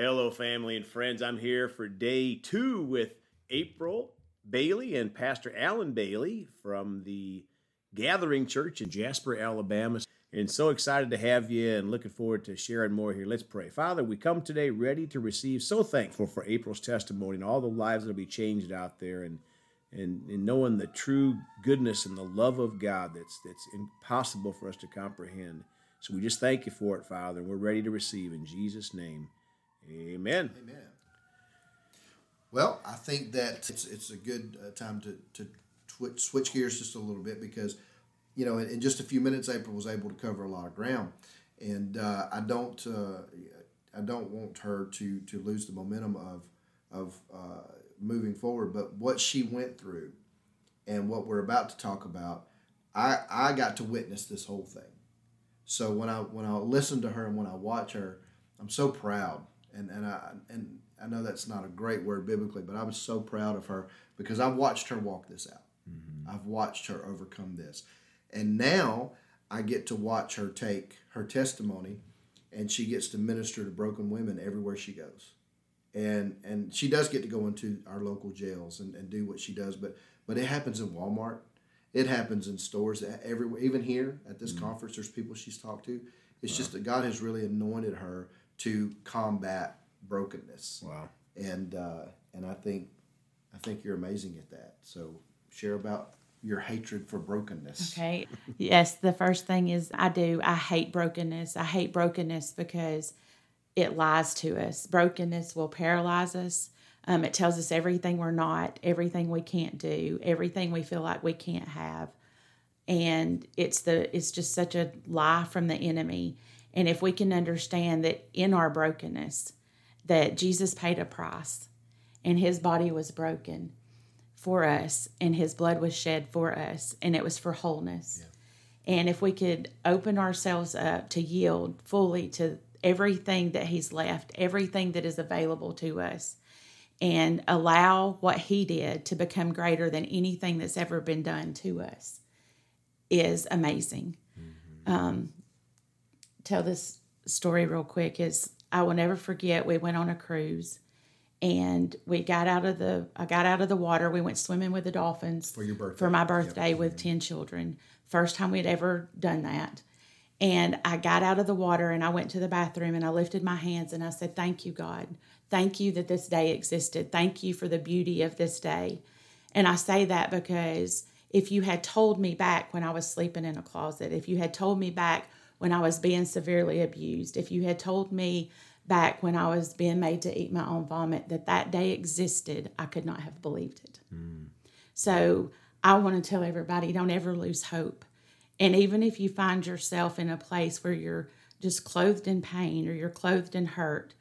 Hello, family and friends. I'm here for day two with April Bailey and Pastor Alan Bailey from the Gathering Church in Jasper, Alabama. And so excited to have you and looking forward to sharing more here. Let's pray. Father, we come today ready to receive, so thankful for April's testimony and all the lives that will be changed out there and, and, and knowing the true goodness and the love of God that's, that's impossible for us to comprehend. So we just thank you for it, Father, and we're ready to receive in Jesus' name. Amen. Amen. Well, I think that it's, it's a good uh, time to, to switch gears just a little bit because, you know, in, in, just a few minutes, April was able to cover a lot of ground, and uh, I don't uh, I don't want her to to lose the momentum of of uh, moving forward. But what she went through, and what we're about to talk about, I I got to witness this whole thing. So when I when I listen to her and when I watch her, I'm so proud and and I and I know that's not a great word biblically, but I was so proud of her because I've watched her walk this out. Mm-hmm. I've watched her overcome this, and now I get to watch her take her testimony, and she gets to minister to broken women everywhere she goes, and and she does get to go into our local jails and, and do what she does, but but it happens in Walmart, it happens in stores everywhere, even here at this mm-hmm. conference. There's people she's talked to. It's wow. just that God has really anointed her to combat brokenness. Wow. And uh, and I think I think you're amazing at that. So share about your hatred for brokenness. Okay. yes, the first thing is I do. I hate brokenness. I hate brokenness because it lies to us. Brokenness will paralyze us. Um, it tells us everything we're not, everything we can't do, everything we feel like we can't have, and it's the it's just such a lie from the enemy. And if we can understand that in our brokenness, that Jesus paid a price and his body was broken for us and his blood was shed for us and it was for wholeness. Yeah. And if we could open ourselves up to yield fully to everything that he's left, everything that is available to us, and allow what he did to become greater than anything that's ever been done to us, is amazing. Mm-hmm. Um, tell this story real quick is I will never forget we went on a cruise and we got out of the I got out of the water. We went swimming with the dolphins for your birthday. For my birthday yep. with 10 children. First time we'd ever done that. And I got out of the water and I went to the bathroom and I lifted my hands and I said, "Thank you, God. Thank you that this day existed. Thank you for the beauty of this day." And I say that because if you had told me back when I was sleeping in a closet, if you had told me back when I was being severely abused, if you had told me back when I was being made to eat my own vomit that that day existed, I could not have believed it. Mm. So I want to tell everybody don't ever lose hope. And even if you find yourself in a place where you're just clothed in pain or you're clothed in hurt,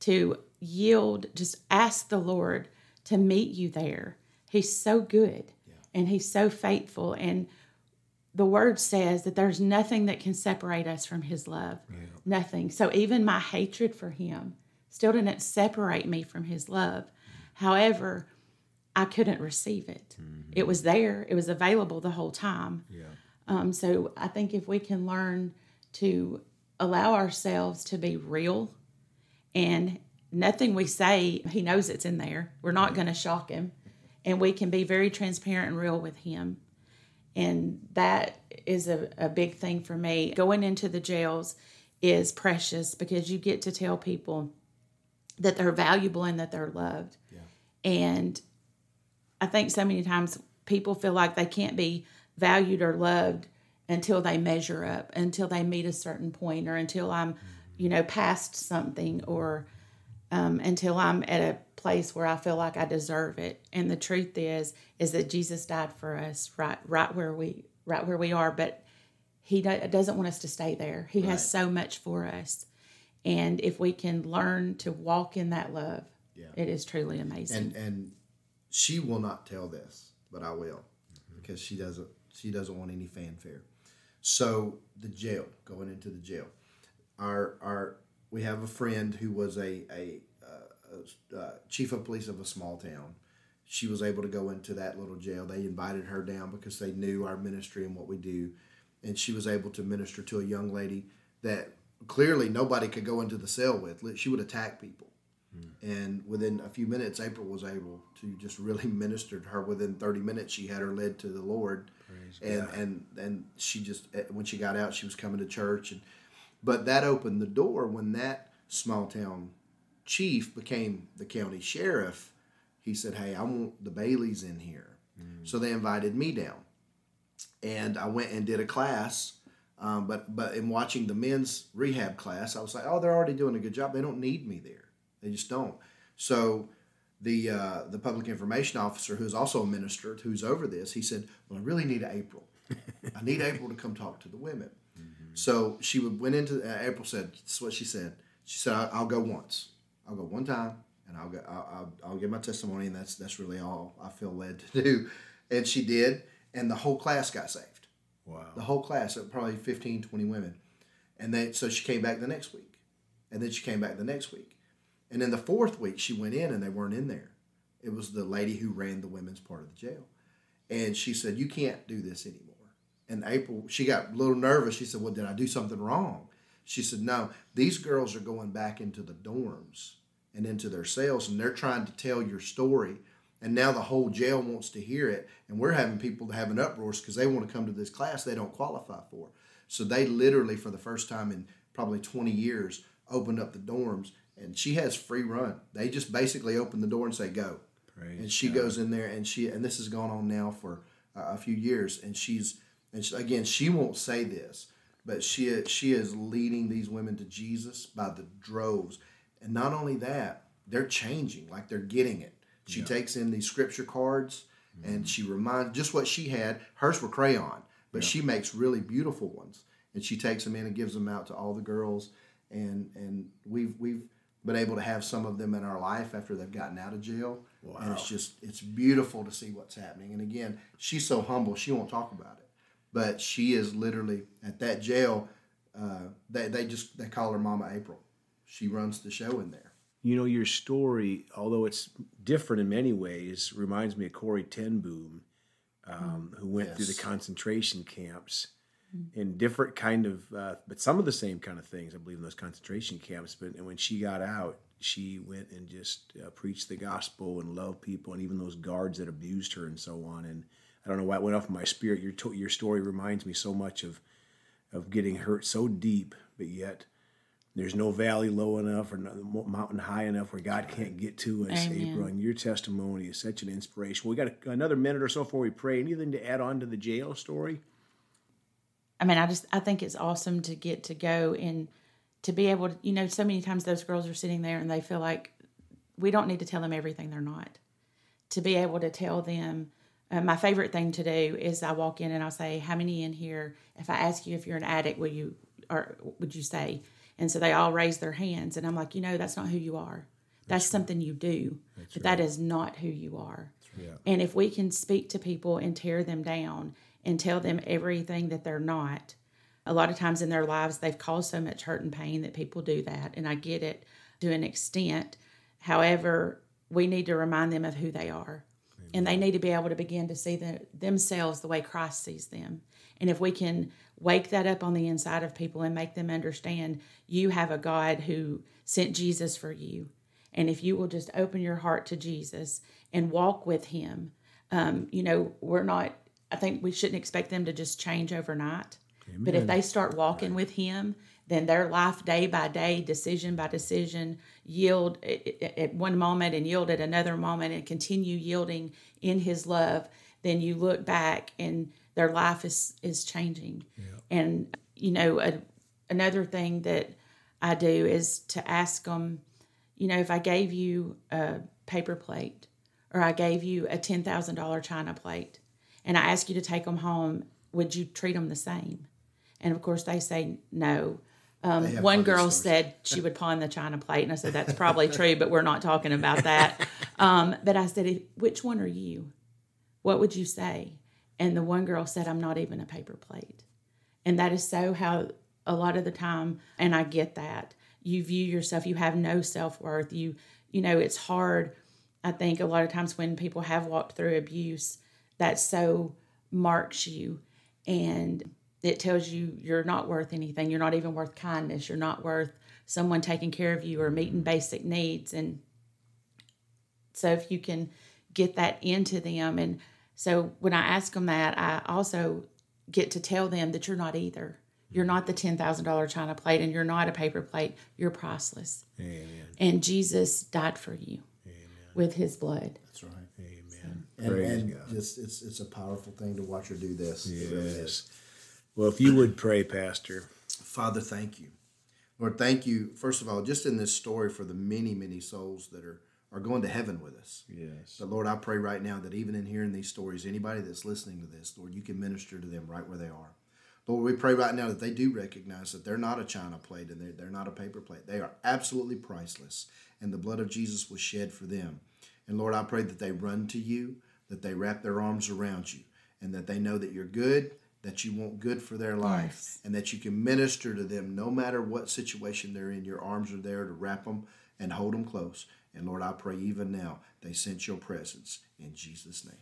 to yield, just ask the Lord to meet you there. He's so good yeah. and He's so faithful. And the word says that there's nothing that can separate us from his love. Yeah. Nothing. So even my hatred for him still didn't separate me from his love. Mm-hmm. However, I couldn't receive it. Mm-hmm. It was there, it was available the whole time. Yeah. Um, so I think if we can learn to allow ourselves to be real and nothing we say, he knows it's in there. We're not going to shock him. And we can be very transparent and real with him and that is a, a big thing for me. Going into the jails is precious because you get to tell people that they're valuable and that they're loved. Yeah. And I think so many times people feel like they can't be valued or loved until they measure up, until they meet a certain point, or until I'm, you know, past something, or um, until I'm at a place where I feel like I deserve it. And the truth is, is that Jesus died for us right, right where we, right where we are. But He doesn't want us to stay there. He right. has so much for us, and if we can learn to walk in that love, yeah. it is truly amazing. And and she will not tell this, but I will, mm-hmm. because she doesn't she doesn't want any fanfare. So the jail, going into the jail, our our we have a friend who was a a uh, chief of police of a small town. She was able to go into that little jail. They invited her down because they knew our ministry and what we do. And she was able to minister to a young lady that clearly nobody could go into the cell with. She would attack people. And within a few minutes, April was able to just really minister to her. Within 30 minutes, she had her led to the Lord. and, and and she just eh, when she got out, she was coming to church. And but that opened the door when that small town chief became the county sheriff. He said, "Hey, I want the Baileys in here." So they invited me down, and I went and did a class. Um, but but in watching the men's rehab class, I was like, "Oh, they're already doing a good job. They don't need me there." They just don't. So the uh, the public information officer, who's also a minister, who's over this, he said, "Well, I really need April. I need April to come talk to the women." Mm-hmm. So she would, went into uh, April said, "This is what she said. She said, I'll go once. I'll go one time, and I'll go. I'll, I'll, I'll give my testimony, and that's that's really all I feel led to do." And she did, and the whole class got saved. Wow. The whole class, probably 15, 20 women. And they, so she came back the next week. And then she came back the next week. And then the fourth week, she went in and they weren't in there. It was the lady who ran the women's part of the jail. And she said, You can't do this anymore. And April, she got a little nervous. She said, Well, did I do something wrong? She said, No, these girls are going back into the dorms and into their cells, and they're trying to tell your story. And now the whole jail wants to hear it. And we're having people to have an uproar because they want to come to this class they don't qualify for. So they literally, for the first time in probably 20 years, opened up the dorms and she has free run. They just basically open the door and say go, Praise and she God. goes in there and she and this has gone on now for uh, a few years and she's and she, again she won't say this, but she she is leading these women to Jesus by the droves, and not only that they're changing like they're getting it. She yeah. takes in these scripture cards mm-hmm. and she reminds just what she had. Hers were crayon, but yeah. she makes really beautiful ones and she takes them in and gives them out to all the girls and and we've we've been able to have some of them in our life after they've gotten out of jail. Wow. And it's just it's beautiful to see what's happening. And again, she's so humble, she won't talk about it. But she is literally at that jail. Uh, they they just they call her Mama April. She runs the show in there. You know your story, although it's different in many ways, reminds me of Corrie ten Boom, um, who went yes. through the concentration camps in different kind of, uh, but some of the same kind of things, I believe, in those concentration camps. But and when she got out, she went and just uh, preached the gospel and loved people, and even those guards that abused her and so on. And I don't know why it went off in my spirit. Your to- your story reminds me so much of of getting hurt so deep, but yet there's no valley low enough or no mountain high enough where God can't get to us, Amen. April. And your testimony is such an inspiration. We got a, another minute or so before we pray. Anything to add on to the jail story? I mean, I just I think it's awesome to get to go and to be able to, you know, so many times those girls are sitting there and they feel like we don't need to tell them everything they're not. To be able to tell them, uh, my favorite thing to do is I walk in and I'll say, "How many in here? If I ask you if you're an addict, will you or would you say?" And so they all raise their hands, and I'm like, you know, that's not who you are. That's, that's something you do, but right. that is not who you are. Right. And if we can speak to people and tear them down and tell them everything that they're not. A lot of times in their lives, they've caused so much hurt and pain that people do that, and I get it to an extent. However, we need to remind them of who they are, Amen. and they need to be able to begin to see the, themselves the way Christ sees them. And if we can wake that up on the inside of people and make them understand you have a God who sent Jesus for you, and if you will just open your heart to Jesus and walk with Him, um, you know, we're not I think we shouldn't expect them to just change overnight. Amen. But if they start walking right. with Him, then their life day by day, decision by decision, yield at one moment and yield at another moment and continue yielding in His love, then you look back and their life is is changing. Yeah. And you know, a, another thing that I do is to ask them, you know, if I gave you a paper plate or I gave you a ten thousand dollar china plate, and I ask you to take them home, would you treat them the same? And of course, they say no. Um, one girl stories. said she would pawn the china plate, and I said that's probably true, but we're not talking about that. Um, but I said, which one are you? What would you say? And the one girl said, I'm not even a paper plate. And that is so how a lot of the time, and I get that you view yourself, you have no self worth. You, you know, it's hard. I think a lot of times when people have walked through abuse, that so marks you and it tells you you're not worth anything. You're not even worth kindness. You're not worth someone taking care of you or meeting basic needs. And so if you can get that into them. And so when I ask them that, I also get to tell them that you're not either. You're not the $10,000 china plate and you're not a paper plate. You're priceless. Amen. And Jesus died for you with his blood. That's right. Amen. And, Praise and God. just it's it's a powerful thing to watch her do this. It really is. Well, if you would pray, Pastor. Father, thank you. Lord, thank you, first of all, just in this story for the many, many souls that are, are going to heaven with us. Yes. But Lord, I pray right now that even in hearing these stories, anybody that's listening to this, Lord, you can minister to them right where they are. Lord, we pray right now that they do recognize that they're not a china plate and they're, they're not a paper plate. They are absolutely priceless, and the blood of Jesus was shed for them. And Lord, I pray that they run to you, that they wrap their arms around you, and that they know that you're good, that you want good for their life, Yes. and that you can minister to them no matter what situation they're in. Your arms are there to wrap them and hold them close. And Lord, I pray even now they sense your presence in Jesus' name.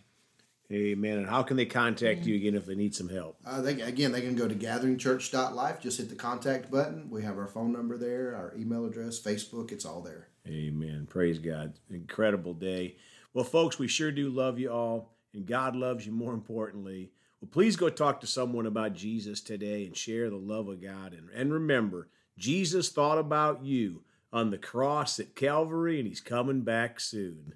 Amen. And how can they contact you again if they need some help? Uh, they, again, they can go to gatheringchurch.life. Just hit the contact button. We have our phone number there, our email address, Facebook. It's all there. Amen. Praise God. Incredible day. Well, folks, we sure do love you all, and God loves you more importantly. Well, please go talk to someone about Jesus today and share the love of God. And, and remember, Jesus thought about you on the cross at Calvary, and he's coming back soon.